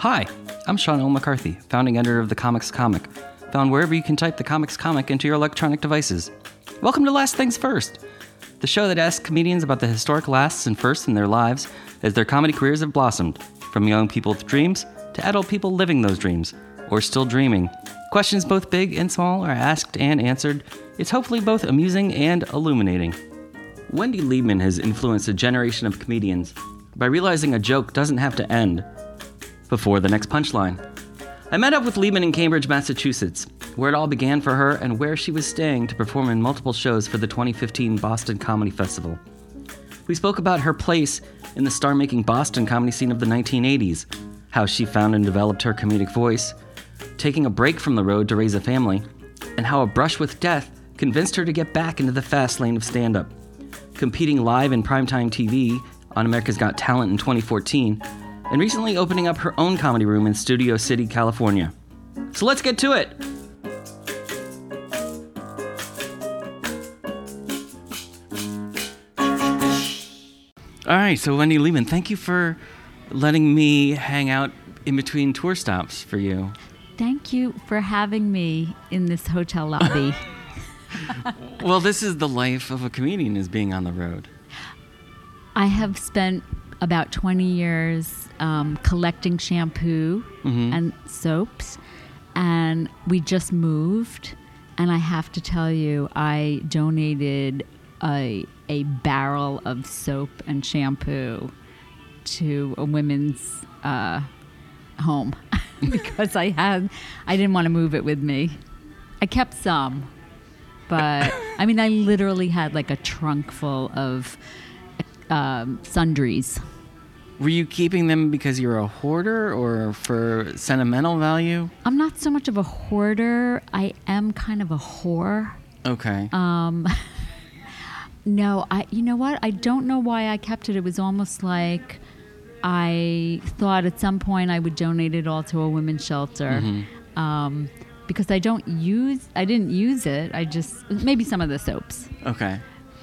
Hi, I'm Sean L. McCarthy, founding editor of The Comics Comic, found wherever you can type The Comics Comic into your electronic devices. Welcome to Last Things First, the show that asks comedians about the historic lasts and firsts in their lives as their comedy careers have blossomed, from young people with dreams to adult people living those dreams, or still dreaming. Questions both big and small are asked and answered. It's hopefully both amusing and illuminating. Wendy Liebman has influenced a generation of comedians by realizing a joke doesn't have to end before the next punchline. I met up with Liebman in Cambridge, Massachusetts, where it all began for her and where she was staying to perform in multiple shows for the 2015 Boston Comedy Festival. We spoke about her place in the star making Boston comedy scene of the 1980s, how she found and developed her comedic voice, taking a break from the road to raise a family, and how a brush with death convinced her to get back into the fast lane of stand up. Competing live in primetime TV on America's Got Talent in 2014, and recently opening up her own comedy room in Studio City, California. So let's get to it! All right, so Wendy Liebman, thank you for letting me hang out in between tour stops for you. Thank you for having me in this hotel lobby. Well, this is the life of a comedian is being on the road. I have spent about 20 years um, collecting shampoo and soaps, and we just moved. And I have to tell you, I donated a, a barrel of soap and shampoo to a women's uh, home because I had I didn't want to move it with me. I kept some, but I mean, I literally had like a trunk full of um, sundries. Were you keeping them because you're a hoarder or for sentimental value? I'm not so much of a hoarder. I am kind of a whore. Okay. Um, no, I. You know what? I don't know why I kept it. It was almost like I thought at some point I would donate it all to a women's shelter. Um, because I don't use, I didn't use it. I just maybe some of the soaps, okay.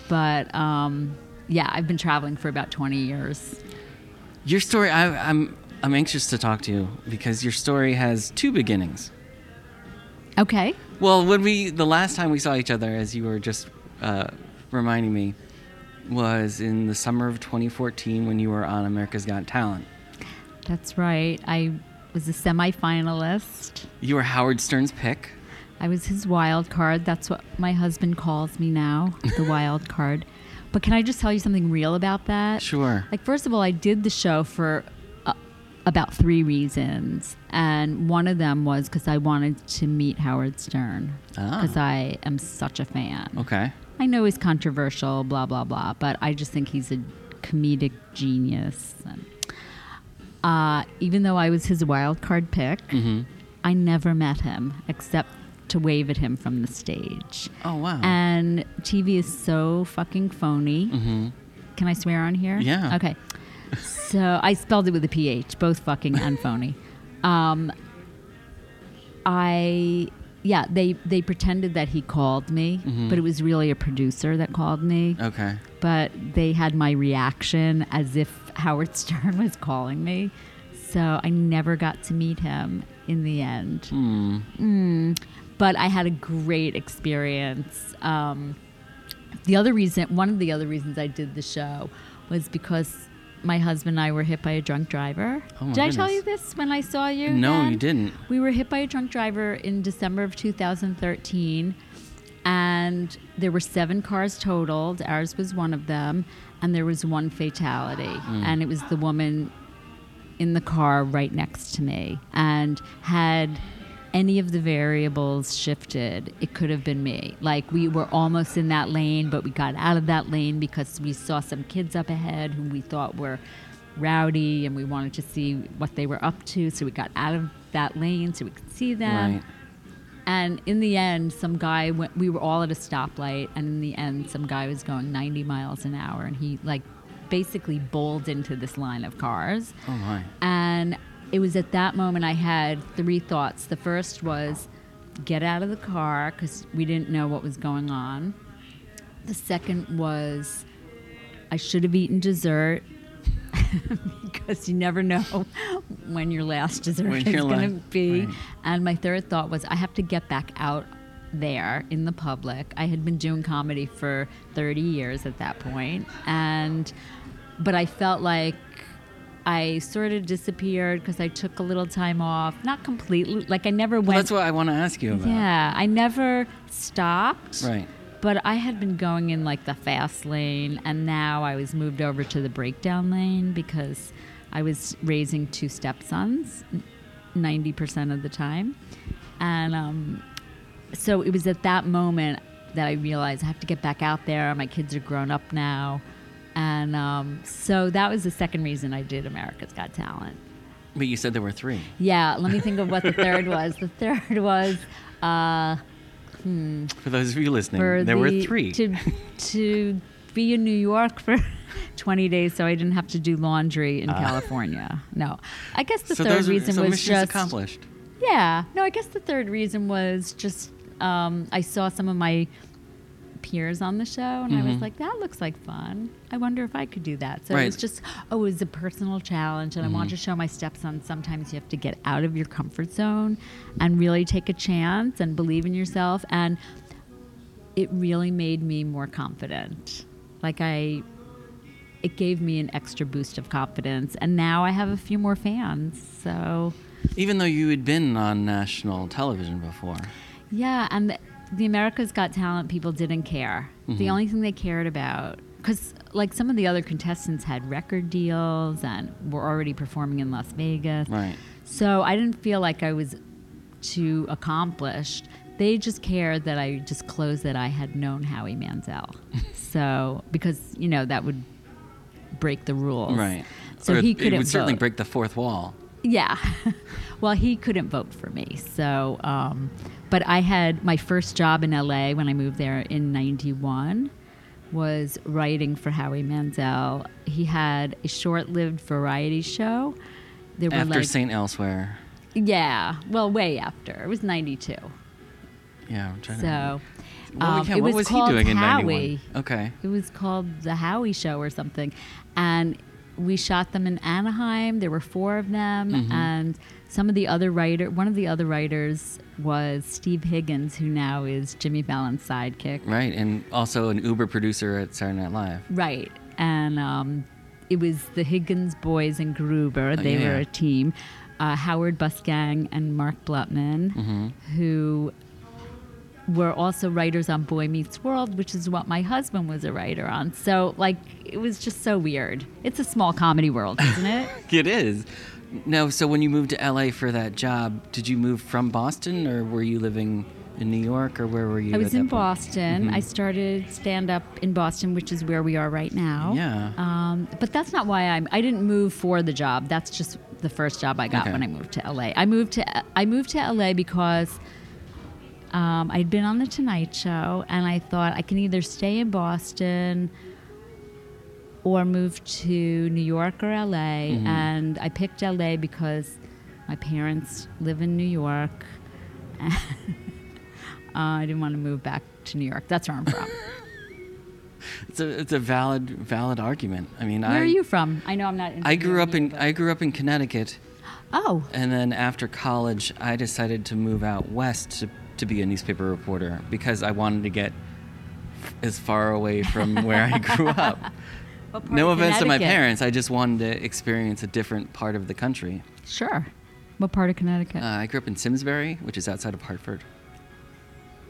but um, yeah, I've been traveling for about 20 years. Your story, I, I'm I'm anxious to talk to you because your story has two beginnings. Okay. Well, when we the last time we saw each other, as you were just uh, reminding me, was in the summer of 2014 when you were on America's Got Talent. That's right. I was a semifinalist. You were Howard Stern's pick. I was his wild card. That's what my husband calls me now, the wild card. But can I just tell you something real about that? Sure. Like, first of all, I did the show for uh, about three reasons. And one of them was because I wanted to meet Howard Stern. Ah. Because I am such a fan. Okay. I know he's controversial, blah, blah, blah, but I just think he's a comedic genius. And, uh, even though I was his wild card pick, Mm-hmm. I never met him except to wave at him from the stage. Oh wow. And TV is so fucking phony. mm-hmm. Can I swear on here? Yeah. Okay. So I spelled it with a PH, both fucking and phony. Um, I, yeah, they, they pretended that he called me, Mhm. but it was really a producer that called me. Okay. But they had my reaction as if Howard Stern was calling me. So I never got to meet him in the end. Hmm. Mm, but I had a great experience. Um, the other reason, one of the other reasons I did the show was because my husband and I were hit by a drunk driver. Oh, my did I tell you this when I saw you? No, then? you didn't. We were hit by a drunk driver in December of 2013, and there were seven cars totaled. Ours was one of them, and there was one fatality, and it was the woman in the car right next to me. And had any of the variables shifted, it could have been me. Like we were almost in that lane, but we got out of that lane because we saw some kids up ahead who we thought were rowdy and we wanted to see what they were up to. So we got out of that lane so we could see them. Right. And in the end, some guy went, we were all at a stoplight, and in the end, some guy was going 90 miles an hour, and he like basically bowled into this line of cars. Oh my. And it was at that moment I had three thoughts. The first was get out of the car because we didn't know what was going on. The second was I should have eaten dessert because you never know when your last dessert When is going to be. right. And my third thought was I have to get back out there in the public. I had been doing comedy for 30 years at that point, and but I felt like I sort of disappeared because I took a little time off, not completely. Like I never Well, went. that's what I want to ask you about. yeah, I never stopped. Right. But I had been going in like the fast lane, and now I was moved over to the breakdown lane because I was raising two stepsons 90% of the time. And um, so it was at that moment that I realized I have to get back out there. My kids are grown up now. And um, so that was the second reason I did America's Got Talent. But you said there were three. Yeah, let me think of what the third was. The third was. Uh, For those of you listening, there were three. to to be in New York for 20 days so I didn't have to do laundry in California. No. I guess the so third those reason so was just accomplished. Yeah. No, I guess the third reason was just um, I saw some of my peers on the show and I was mm-hmm. like that looks like fun. I wonder if I could do that. So it was just oh, it was a personal challenge and I wanted mm-hmm. to show my stepson sometimes you have to get out of your comfort zone and really take a chance and believe in yourself and it really made me more confident. Like I it gave me an extra boost of confidence and now I have a few more fans. So Even though you had been on national television before. yeah, and the, the America's Got Talent people didn't care. Mm-hmm. The only thing they cared about cuz like some of the other contestants had record deals and were already performing in Las Vegas. Right. So I didn't feel like I was too accomplished. They just cared that I disclosed that I had known Howie Mandel. so because you know that would break the rules. Right. So Or he couldn't would certainly vote. break the fourth wall. Yeah. well, he couldn't vote for me. So, um, but I had my first job in LA when I moved there in 91 was writing for Howie Mandel. He had a short lived variety show. There were After like, St. Elsewhere. yeah, well, way after. It was 92. Yeah, I'm trying to. So, Well, um, yeah, it what was, was he called doing in Howie. 91? Okay. It was called the Howie Show or something, and we shot them in Anaheim. There were four of them, Mm-hmm. and some of the other writer, one of the other writers was Steve Higgins, who now is Jimmy Fallon's sidekick. Right. And also an Uber producer at Saturday Night Live. Right, and um, it was the Higgins boys and Gruber. They Oh, yeah, were a team. Uh, Howard Busgang and Mark Blutman, Mm-hmm. who were also writers on Boy Meets World, which is what my husband was a writer on. So, like, it was just so weird. It's a small comedy world, isn't it? It is. No, so when you moved to LA for that job, did you move from Boston or were you living in New York or where were you? I was in? Boston. I started stand up in Boston, which is where we are right now. Yeah. Um, but that's not why I'm. I didn't move for the job. That's just the first job I got Okay. when I moved to LA. I moved to I moved to LA because um, I'd been on the Tonight Show, and I thought I can either stay in Boston or move to New York or LA. Mm-hmm. And I picked LA because my parents live in New York. Uh, I didn't want to move back to New York. That's where I'm from. It's a it's a valid valid argument. I mean, Where I are you from? I know I'm not. I grew up interviewing in I grew up in Connecticut, Oh, and then after college, I decided to move out west to to be a newspaper reporter because I wanted to get as far away from where I grew up. No of offense to my parents, I just wanted to experience a different part of the country. Sure. What part of Connecticut? Uh, I grew up in Simsbury, which is outside of Hartford.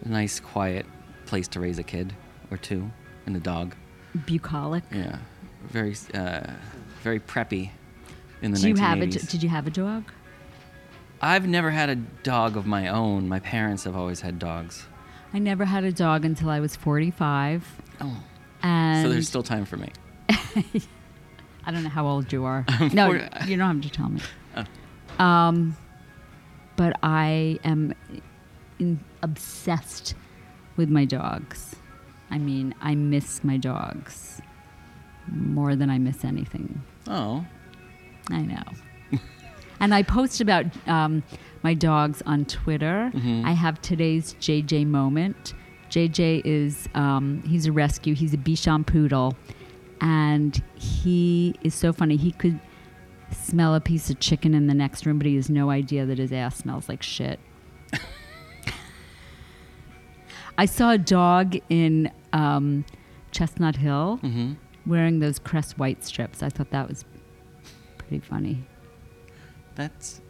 A nice, quiet place to raise a kid or two and a dog. Bucolic. Yeah, very, uh, very preppy in the Do you have a? Did you have a dog? I've never had a dog of my own. My parents have always had dogs. I never had a dog until I was 45, Oh, and so there's still time for me. I don't know how old you are. no, you don't have to tell me. Oh. Um, but I am in, obsessed with my dogs. I mean, I miss my dogs more than I miss anything. Oh, I know. and I post about um, my dogs on Twitter. Mm-hmm. I have today's JJ moment. JJ is um, he's a rescue. He's a Bichon poodle, and he is so funny. He could smell a piece of chicken in the next room, but he has no idea that his ass smells like shit. I saw a dog in um, Chestnut Hill Mm-hmm. wearing those Crest White strips. I thought that was pretty funny. That's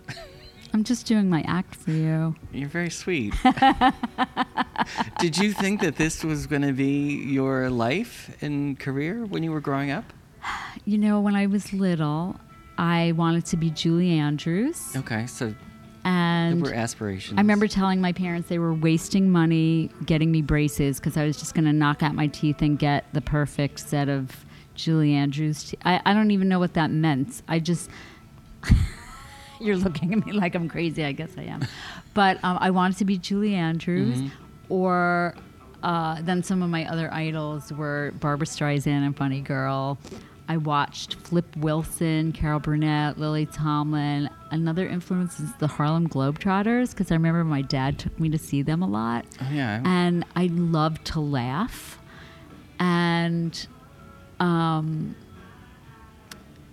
I'm just doing my act for you. you're very sweet. Did you think that this was going to be your life and career when you were growing up? You know, when I was little, I wanted to be Julie Andrews. Okay, so there And were aspirations. I remember telling my parents they were wasting money getting me braces because I was just going to knock out my teeth and get the perfect set of Julie Andrews. Te- I, I don't even know what that meant. I just. You're looking at me like I'm crazy. I guess I am. But um, I wanted to be Julie Andrews, or uh, then some of my other idols were Barbra Streisand and Funny Girl. I watched Flip Wilson, Carol Burnett, Lily Tomlin. Another influence is the Harlem Globetrotters because I remember my dad took me to see them a lot. Oh yeah. And I loved to laugh. And um,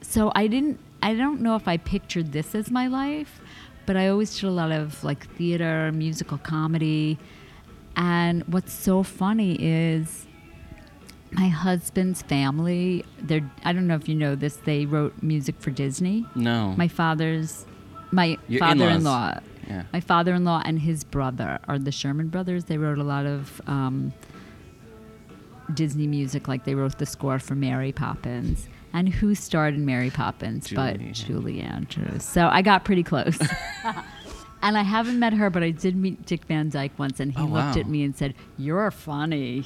so I didn't, I don't know if I pictured this as my life, but I always did a lot of like theater, musical comedy. And what's so funny is my husband's family, they're, I don't know if you know this, they wrote music for Disney. no. My father's, my Your father-in-law, in-laws. yeah. my father-in-law and his brother are the Sherman brothers. They wrote a lot of um, Disney music, like they wrote the score for Mary Poppins. And who starred in Mary Poppins but Julie. Julie Andrews? So I got pretty close. and I haven't met her, but I did meet Dick Van Dyke once, and he Oh, looked wow. at me and said, "You're funny."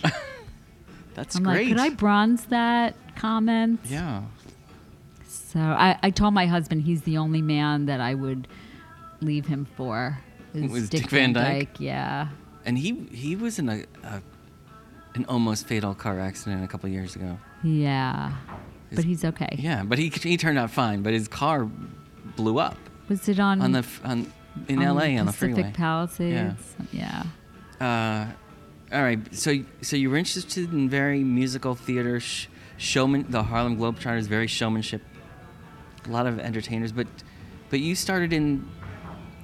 That's I'm great. like, "Could I bronze that comment?" yeah. So I, I told my husband he's the only man that I would leave him for. is Was Dick Van Dyke? Yeah. And he he was in a, a an almost fatal car accident a couple years ago. Yeah. But he's okay. Yeah, but he he turned out fine. But his car blew up Was it on on the on in on L.A. on the freeway? Pacific. Palisades? Yeah. Uh, all right. So so you were interested in very musical theater, sh- showman. The Harlem Globetrotters, very showmanship. A lot of entertainers, but but you started in.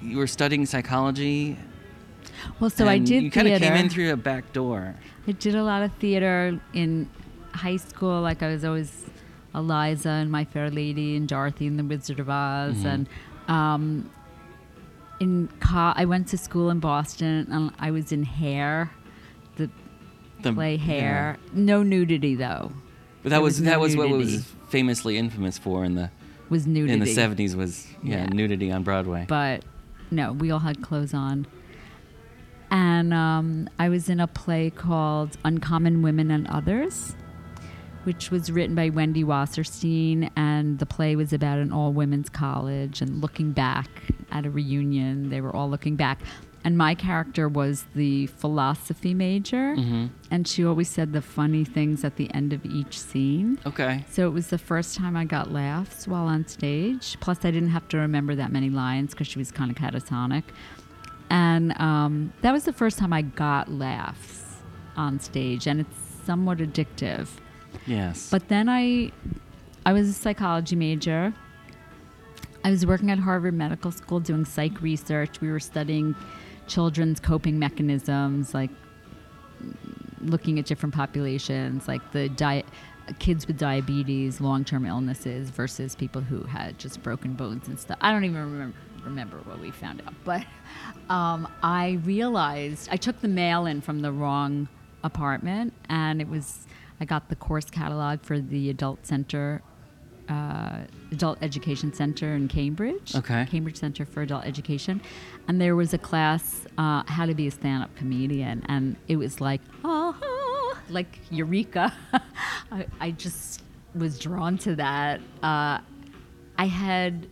You were studying psychology. Well, so I did You kind of came in through a back door. I did a lot of theater in high school. Like I was always Eliza and My Fair Lady and Dorothy and the Wizard of Oz. Mhm. And um, in co- I went to school in Boston and I was in Hair, the The, play yeah. Hair. No nudity though. But that There was, was no that was what was famously infamous for in the Was nudity in the seventies was yeah, Yeah. nudity on Broadway. but no, we all had clothes on. And um, I was in a play called Uncommon Women and Others, which was written by Wendy Wasserstein. And the play was about an all women's college and looking back at a reunion. They were all looking back. And my character was the philosophy major. hmm And she always said the funny things at the end of each scene. Okay. So it was the first time I got laughs while on stage. Plus, I didn't have to remember that many lines because she was kind of catatonic. And um, that was the first time I got laughs on stage, and it's somewhat addictive. Yes. But then I, I was a psychology major. I was working at Harvard Medical School doing psych research. We were studying children's coping mechanisms, like looking at different populations, like the diet, kids with diabetes, long-term illnesses versus people who had just broken bones and stuff. I don't even remember remember what we found out, but um, I realized I took the mail in from the wrong apartment, and it was I got the course catalog for the adult center. Uh, adult Education Center in Cambridge. Okay. Cambridge Center for Adult Education, and there was a class uh, how to be a stand-up comedian, and it was like ah, like eureka. I, I just was drawn to that. Uh, I had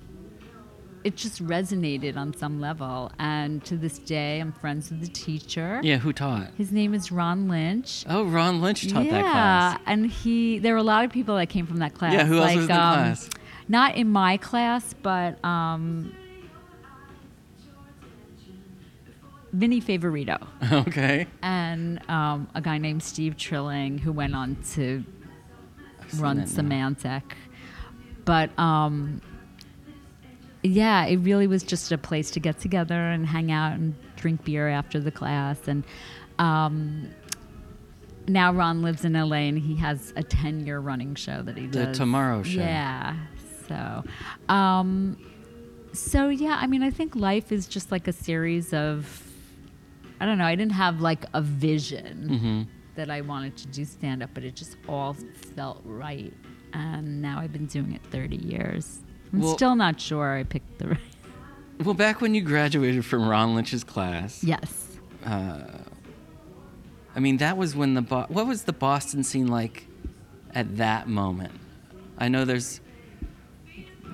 it just resonated on some level, and to this day, I'm friends with the teacher. yeah. Who taught? His name is Ron Lynch. Oh, Ron Lynch taught yeah, that class. Yeah, and he there were a lot of people that came from that class. Yeah, who else like, was in the um, class? Not in my class, but um, Vinnie Favorito okay. and um, a guy named Steve Trilling who went on to then- Symantec. But um, yeah, it really was just a place to get together and hang out and drink beer after the class. And um, now Ron lives in LA and he has a 10 year running show that he does. The. Tomorrow Show. Yeah. So, um, so yeah, I mean, I think life is just like a series of, I don't know, I didn't have like a vision Mm-hmm. that I wanted to do stand up, but it just all felt right. And now I've been doing it 30 years. I'm Well- still not sure I picked the right. Well, back when you graduated from Ron Lynch's class, Yes. I mean, that was when the Bo- what was the Boston scene like at that moment? I know there's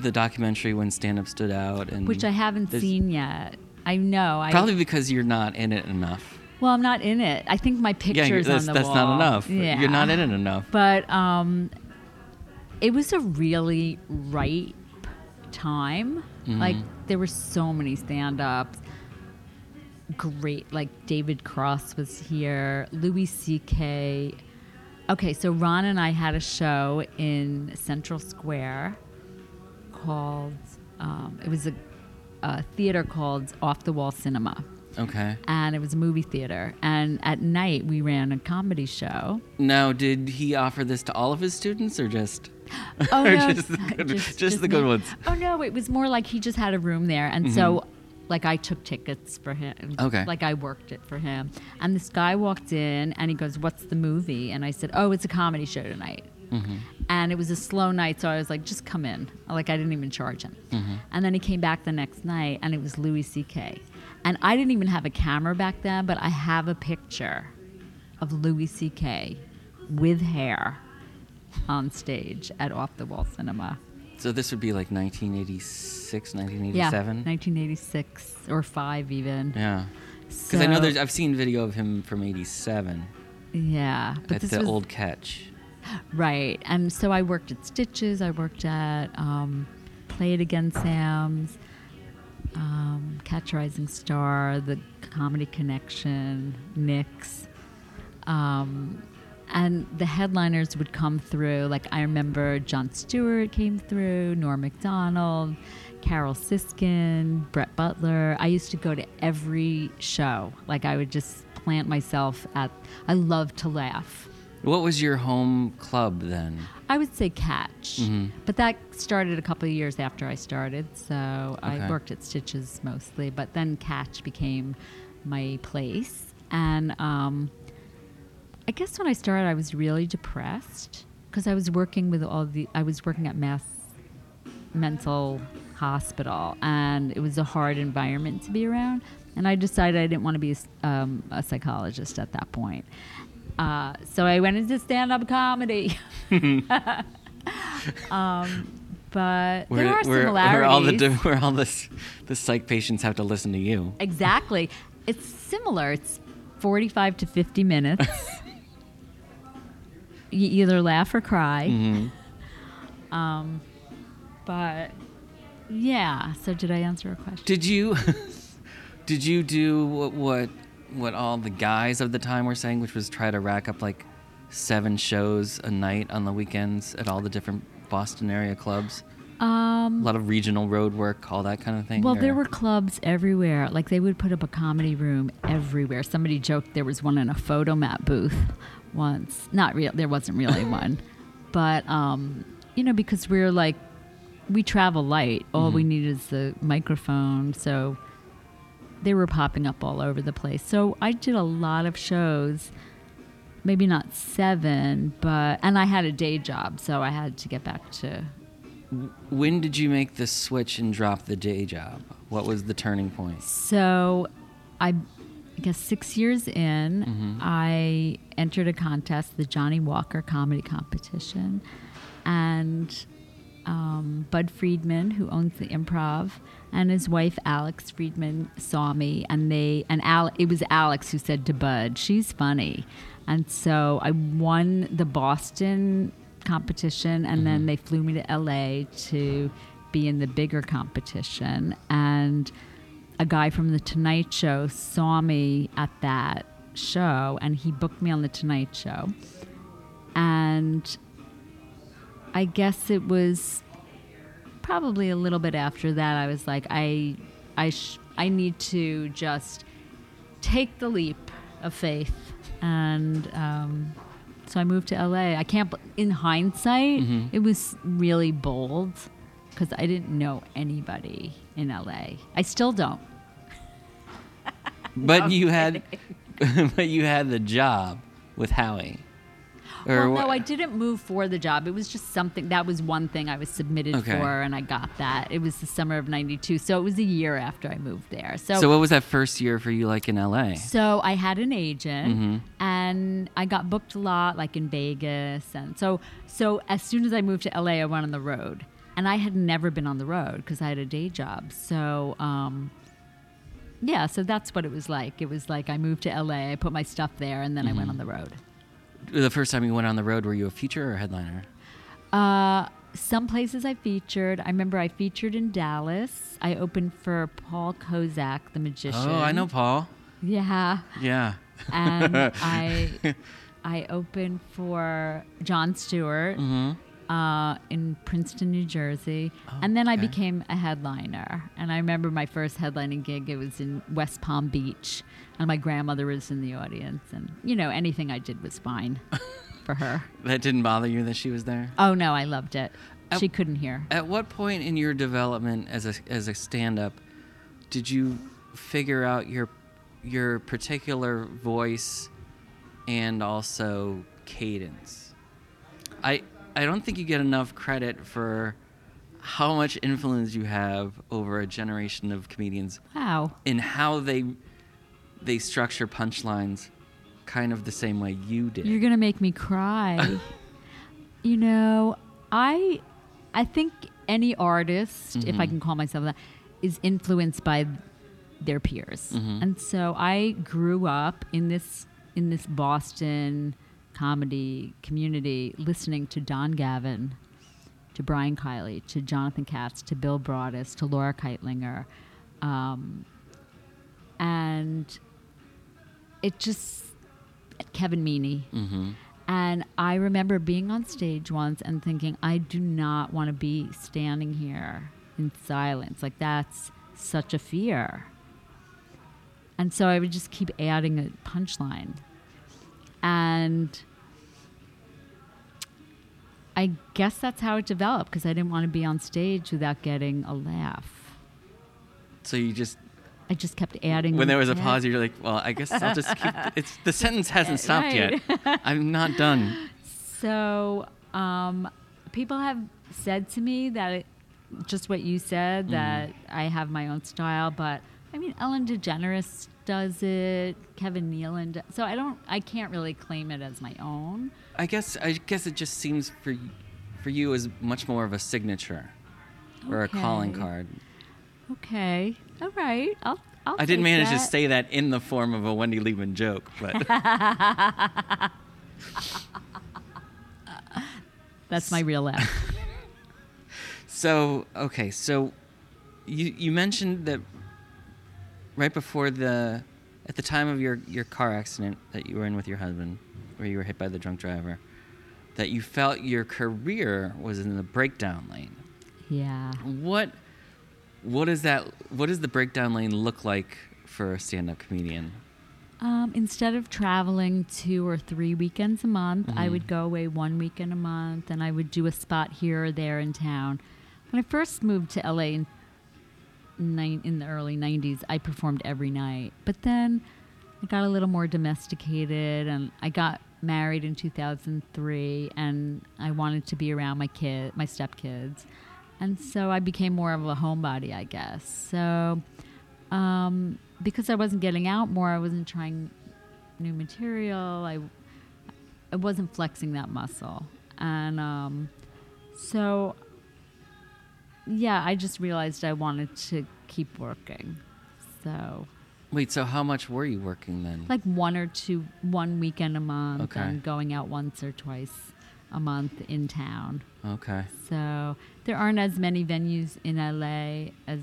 the documentary when stand up stood out, and Which I haven't seen yet. I know. I, Probably because you're not in it enough. Well, I'm not in it. I think my Yeah, picture's that's, on the that's wall. not enough. Yeah. You're not in it enough. But um, it was a really ripe time. Mm-hmm. Like there were so many stand-ups. Great, like David Cross was here, Louis C.K. Okay, so Ron and I had a show in Central Square called. Um, it was a, a theater called Off the Wall Cinema Okay. and it was a movie theater. And at night, we ran a comedy show. Now, did he offer this to all of his students, or just? Oh Or no, just the good- just the good me. ones. Oh no, it was more like he just had a room there, and so. Like I took tickets for him. Okay. Like I worked it for him. And this guy walked in and he goes, What's the movie? And I said, Oh, it's a comedy show tonight. Mm-hmm. And it was a slow night, so I was like, Just come in. Like I didn't even charge him. Mm-hmm. And then he came back the next night and it was Louis C.K. And I didn't even have a camera back then, but I have a picture of Louis C.K. with hair on stage at Off the Wall Cinema. So this would be like 1986, 1987? Yeah, 1987. 1986 or five even. Yeah. Because I know there's, I've seen video of him from '87 Yeah, but at this the was old catch. right, and so I worked at Stitches. I worked at um, Play It Again Sam's, um, Rising Star, The Comedy Connection, Nick's. Um, and the headliners would come through. Like I remember Jon Stewart came through, Norm Macdonald, Carol Siskind, Brett Butler. I used to go to every show. Like I would just plant myself at. I love to laugh. What was your home club then? I would say Catch, but that started a couple of years after I started. So Okay. I worked at Stitches mostly, but then Catch became my place. And um, I guess when I started, I was really depressed because I was working with all the. I was working at Mass Mental Hospital, and it was a hard environment to be around. And I decided I didn't want to be a, um, a psychologist at that point. Uh, so I went into stand-up comedy. um, but there are where, similarities. where all the di- where all this the psych patients have to listen to you. Exactly. It's similar. It's 45 to 50 minutes. you either laugh or cry. Mm-hmm. Um, but yeah. So did I answer a question? Did you did you do what, what what all the guys of the time were saying, which was try to rack up like seven shows a night on the weekends at all the different Boston area clubs? Um, A lot of regional road work, all that kind of thing. well, there were clubs everywhere. Like they would put up a comedy room everywhere. Somebody joked there was one in a photomat booth once. Not real. There wasn't really one, but um, you know, because we're like we travel light. All we need is the microphone. So they were popping up all over the place. So I did a lot of shows. Maybe not seven, but and I had a day job, so I had to get back to When did you make the switch and drop the day job? What was the turning point? So, I I guess six years in, mm-hmm. I entered a contest, the Johnnie Walker Comedy Competition, and um, Budd Friedman, who owns the Improv, and his wife Alix Friedman saw me, and they and Al, it was Alix who said to Budd, "She's funny," and so I won the Boston competition, and then they flew me to LA to be in the bigger competition, and a guy from the Tonight Show saw me at that show, and he booked me on the Tonight Show, and I guess it was probably a little bit after that. I was like, I, I, sh- I need to just take the leap of faith, and um, so I moved to LA. I can't. In hindsight, Mhm. it was really bold because I didn't know anybody in LA. I still don't. But you had, but you had the job with Howie. Well, wha- no, I didn't move for the job. It was just something that was one thing I was submitted Okay. for, and I got that. It was the summer of '92, so it was a year after I moved there. So, So what was that first year for you like in LA? so I had an agent, Mhm. and I got booked a lot, like in Vegas, and so so as soon as I moved to LA, I went on the road, and I had never been on the road because I had a day job. So. Um, yeah, so that's what it was like. It was like I moved to LA, I put my stuff there, and then I went on the road. The first time you went on the road, were you a feature or a headliner? Uh, some places I featured. I remember I featured in Dallas. I opened for Paul Kozak, the magician. Oh, I know Paul. Yeah, Yeah. and I I opened for Jon Stewart hmm uh, in Princeton, New Jersey, and then I became a headliner. And I remember my first headlining gig. It was in West Palm Beach, and my grandmother was in the audience. And you know, anything I did was fine for her. That didn't bother you that she was there. Oh no, I loved it. I- She couldn't hear. At what point in your development as a as a stand-up did you figure out your your particular voice and also cadence? I I don't think you get enough credit for how much influence you have over a generation of comedians Wow. in how they they structure punchlines kind of the same way you did. You're gonna make me cry. you know, I I think any artist, if I Mhm. can call myself that, is influenced by their peers. Mhm. And so I grew up in this in this Boston comedy community listening to Don Gavin, to Brian Kiley, to Jonathan Katz, to Bill Braudis, to Laura Kightlinger. Um, and it just Kevin Meaney. hmm And I remember being on stage once and thinking, I do not want to be standing here in silence. Like, that's such a fear. And so I would just keep adding a punchline. And I guess that's how it developed because I didn't want to be on stage without getting a laugh. So you just I just kept adding. when there was a pause, you're like, "Well, I guess I'll just keep." It's the sentence hasn't stopped Right. yet. I'm not done. So, um, people have said to me that it, just what you said Mm-hmm. that I have my own style, but I mean, Ellen DeGeneres does it, Kevin Nealon. Does, so I don't, I can't really claim it as my own. I guess I guess it just seems for for you as much more of a signature or a calling card. Okay, all right, I'll. I'll I didn't take manage to say that in the form of a Wendy Liebman joke, but That's my real laugh. so okay, so you you mentioned that right before the at the time of your your car accident that you were in with your husband, where you were hit by the drunk driver, that you felt your career was in the breakdown lane. yeah. What what is that what does the breakdown lane look like for a stand-up comedian? Um, instead of traveling two or three weekends a month, I Mhm. would go away one weekend a month and I would do a spot here or there in town. When I first moved to LA in, nine, in the early 90s, I performed every night. But then I got a little more domesticated and I got married in 2003 and I wanted to be around my kid, my stepkids. And so I became more of a homebody, I guess. So um, because I wasn't getting out more, I wasn't trying new material. I I wasn't flexing that muscle, and um, so yeah, I just realized I wanted to keep working. So Wait, so how much were you working then? like one or two, one weekend a month, Okay. and going out once or twice a month in town. okay. So there aren't as many venues in LA as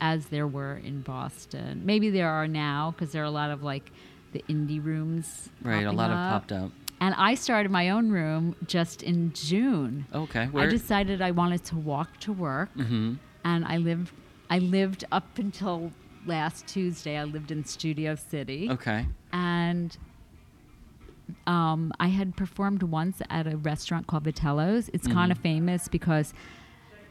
as there were in Boston. Maybe there are now because there are a lot of like the indie rooms. Right, a lot up. have popped up. And I started my own room just in June. Okay. Where? I decided I wanted to walk to work, hmm and I lived. I lived up until last Tuesday. I lived in Studio City, Okay. and um, I had performed once at a restaurant called Vitello's. It's kind of famous because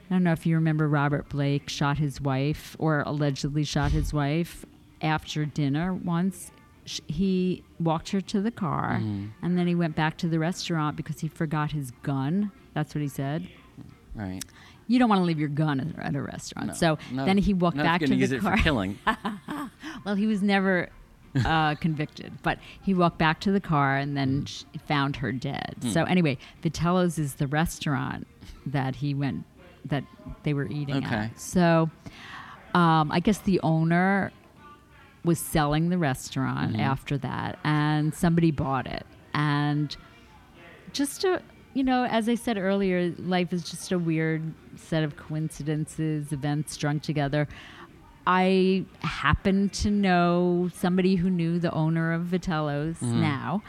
I don't know if you remember Robert Blake shot his wife or allegedly shot his wife after dinner once. Sh- He walked her to the car and then he went back to the restaurant because he forgot his gun. That's what he said. Right. You don't want to leave your gun at- a restaurant. No. So No, then he walked back to the car. it for killing. Well, he was never uh, convicted, but he walked back to the car and then sh- found her dead. So anyway, Vitello's is the restaurant that he went that they were eating Okay. at. So um, I guess the owner was selling the restaurant after that, and somebody bought it, and just a you know as i said earlier life is just a weird set of coincidences events strung together. I happened to know somebody who knew the owner of vitello's now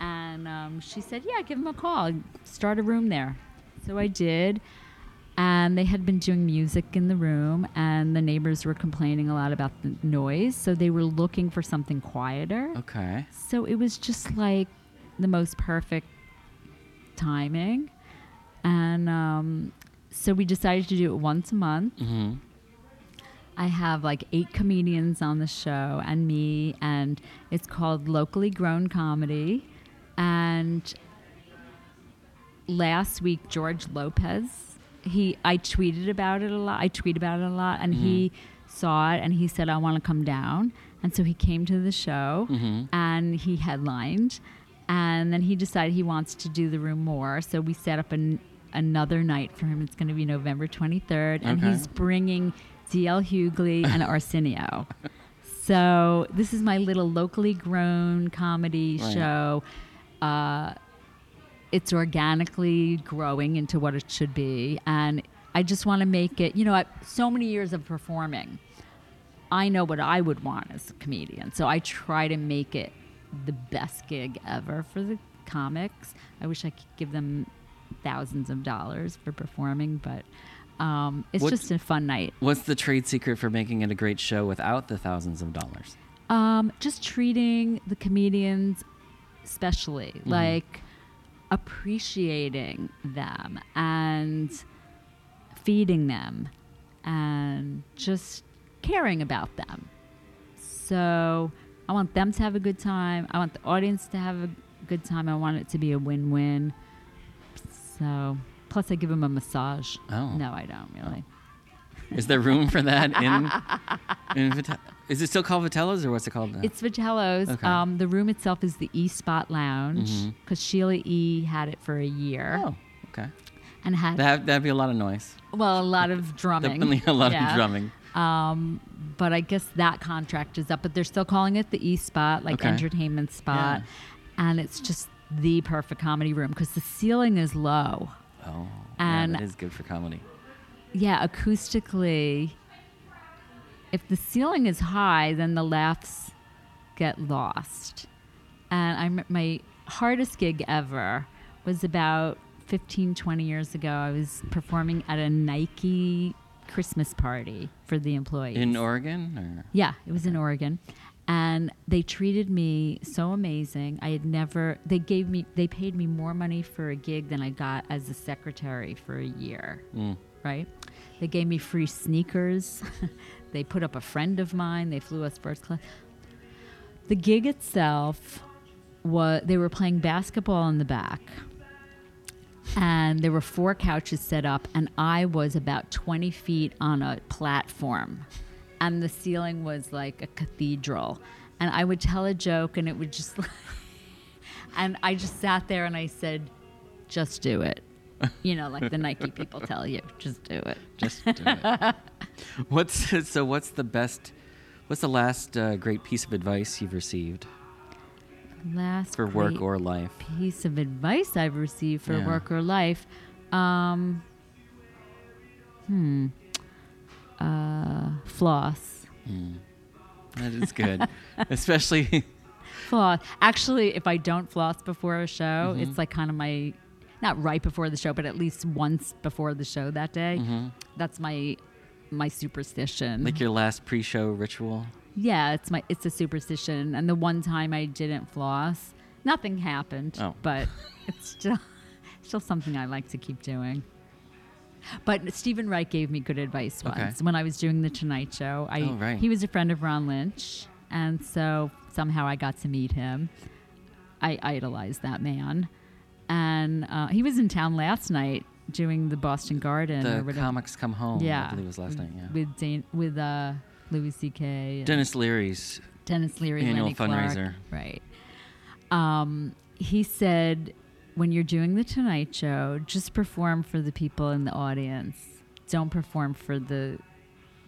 and um, she said yeah give him a call. Start a room there. So i did and they had been doing music in the room and the neighbors were complaining a lot about the noise so they were looking for something quieter Okay. so it was just like the most perfect timing. And um, so we decided to do it once a month. hmm I have like eight comedians on the show and me, and it's called Locally Grown Comedy. And last week, George Lopez, he I tweeted about it a lot. I tweet about it a lot, and he saw it and he said, "I want to come down." And so he came to the show Mhm. and he headlined, and then he decided he wants to do the room more. So we set up an, another night for him. It's going to be November 23rd, and he's bringing D.L. Hughley and Arsenio. So this is my little locally grown comedy Right. show. Uh, it's organically growing into what it should be, and I just want to make it. You know, I, so many years of performing, I know what I would want as a comedian, so I try to make it the best gig ever for the comics. I wish I could give them thousands of dollars for performing, but um, it's What's- just a fun night. What's the trade secret for making it a great show without the thousands of dollars? Um, just treating the comedians specially, like appreciating them and feeding them and just caring about them. So I want them to have a good time. I want the audience to have a good time. I want it to be a win win. So, plus, I give them a massage. Oh. No, I don't really. Is there room for that in? in Vite- is it still called Vitello's or what's it called now? It's Vitello's. Okay. Um, the room itself is the E Spot Lounge because Sheila E had it for a year oh, okay. and had That that'd be a lot of noise. well a lot of drumming. Definitely a lot Yeah. of drumming. Um, but I guess that contract is up. But they're still calling it the E Spot, like Okay. entertainment spot, and it's just the perfect comedy room because the ceiling is low. Oh, And- yeah, that is good for comedy. Yeah, acoustically, if the ceiling is high, then the laughs get lost. And I'm my hardest gig ever was about 15, 20 years ago. I was performing at a Nike Christmas party for the employees. In Oregon, or Yeah, it was in Oregon. And they treated me so amazing. I had never, they gave me, they paid me more money for a gig than I got as a secretary for a year, Mm. Right? They gave me free sneakers. they put up a friend of mine. They flew us first class. The gig itself was, they were playing basketball in the back. And there were four couches set up, and I was about 20 feet on a platform and the ceiling was like a cathedral. And I would tell a joke, and it would just, and I just sat there and I said, "Just do it," you know, like the Nike people tell you, "Just do it." just do it. what's so? What's the best? What's the last uh, great piece of advice you've received Last for work great or life? piece of advice I've received for Yeah. work or life. Um, hmm. Uh, floss. That is good, especially floss. Actually, if I don't floss before a show, Mm-hmm. it's like kind of my not right before the show, but at least once before the show that day. That's my my superstition. Mm-hmm. Like your last pre-show ritual. yeah, it's my it's a superstition. And the one time I didn't floss, nothing happened. Oh. But it's still still something I like to keep doing. But Steven Wright gave me good advice once Okay. when I was doing the Tonight Show. I, Oh, right. He was a friend of Ron Lynch, and so somehow I got to meet him. I idolized that man, and uh, he was in town last night doing the Boston Garden. The comics come home. yeah, I believe it was last night. Yeah. with Dane, with uh, Louis C.K. Denis Leary's. Denis Leary, annual Lenny Clarke. fundraiser. right? Um, he said, when you're doing the Tonight Show, just perform for the people in the audience. Don't perform for the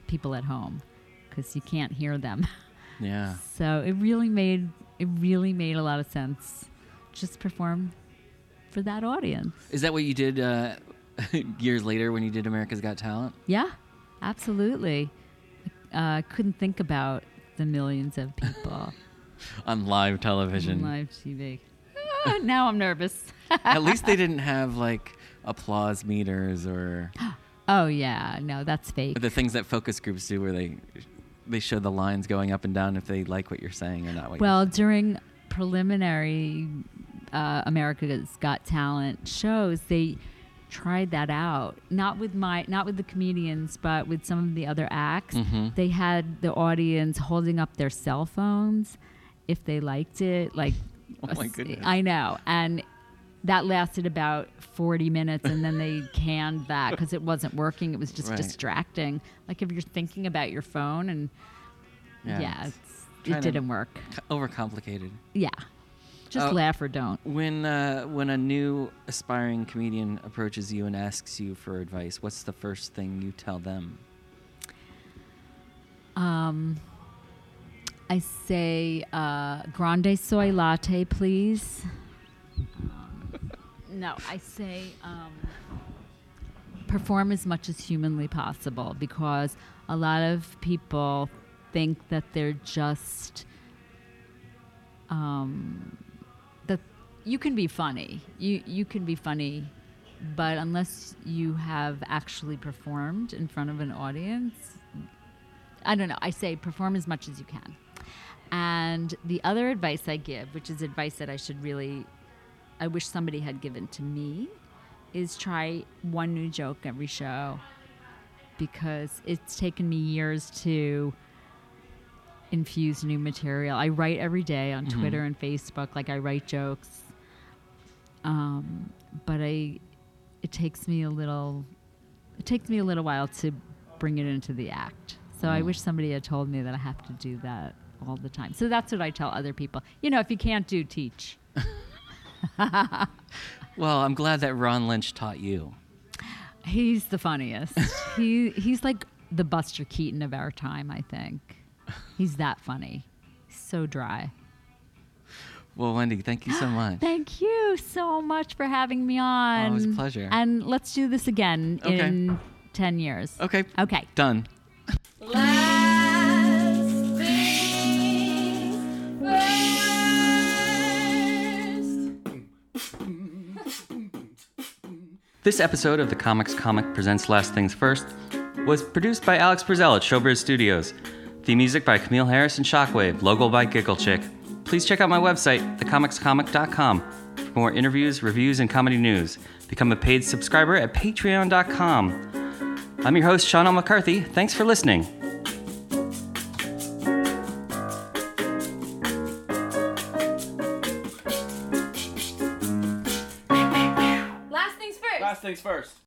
people at home because you can't hear them. Yeah. So it really made it really made a lot of sense. Just perform for that audience. Is that what you did uh, years later when you did America's Got Talent? Yeah, absolutely. Uh, couldn't think about the millions of people on live on television. live TV. Ah, now I'm nervous. At least they didn't have like applause meters or Oh yeah, no, that's fake. the things that focus groups do where they they show the lines going up and down if they like what you're saying or not what Well, during preliminary uh, America's Got Talent shows, they tried that out. Not with my, not with the comedians, but with some of the other acts. Mhm. They had the audience holding up their cell phones if they liked it. Like, Oh my goodness. I know, and that lasted about 40 minutes and then they canned that because it wasn't working it was just Right. distracting like if you're thinking about your phone and Yeah, yeah, it didn't work. Overcomplicated. Yeah, just Uh, laugh or don't. When uh, when a new aspiring comedian approaches you and asks you for advice, what's the first thing you tell them? Um, I say uh, grande soy latte, please. Um, no, I say um, perform as much as humanly possible because a lot of people think that they're just um, you can be funny. You you can be funny, but unless you have actually performed in front of an audience, I don't know. I say perform as much as you can. And the other advice I give, which is advice that I should really, I wish somebody had given to me, is try one new joke every show because it's taken me years to infuse new material. I write every day on mm-hmm. Twitter and Facebook, like I write jokes. Um, but I, it takes me a little, it takes me a little while to bring it into the act. So I wish somebody had told me that I have to do that all the time. So that's what I tell other people. You know, if you can't do, teach. Well, I'm glad that Ron Lynch taught you. He's the funniest. he he's like the Buster Keaton of our time, I think. He's that funny. So dry. Well, Wendy, thank you so much. Thank you so much for having me on. Oh, it was a pleasure. And let's do this again Okay. in 10 years. Okay. Okay. Done. Last things first. This episode of the Comics Comic Presents Last Things First was produced by Alex Brazell at Showbiz Studios. Theme music by Camille Harris and Shockwave, logo by Giggle Chick. Please check out my website, thecomicscomic.com, for more interviews, reviews, and comedy news. Become a paid subscriber at patreon.com. I'm your host, Sean L. McCarthy. Thanks for listening. Last things first. Last things first.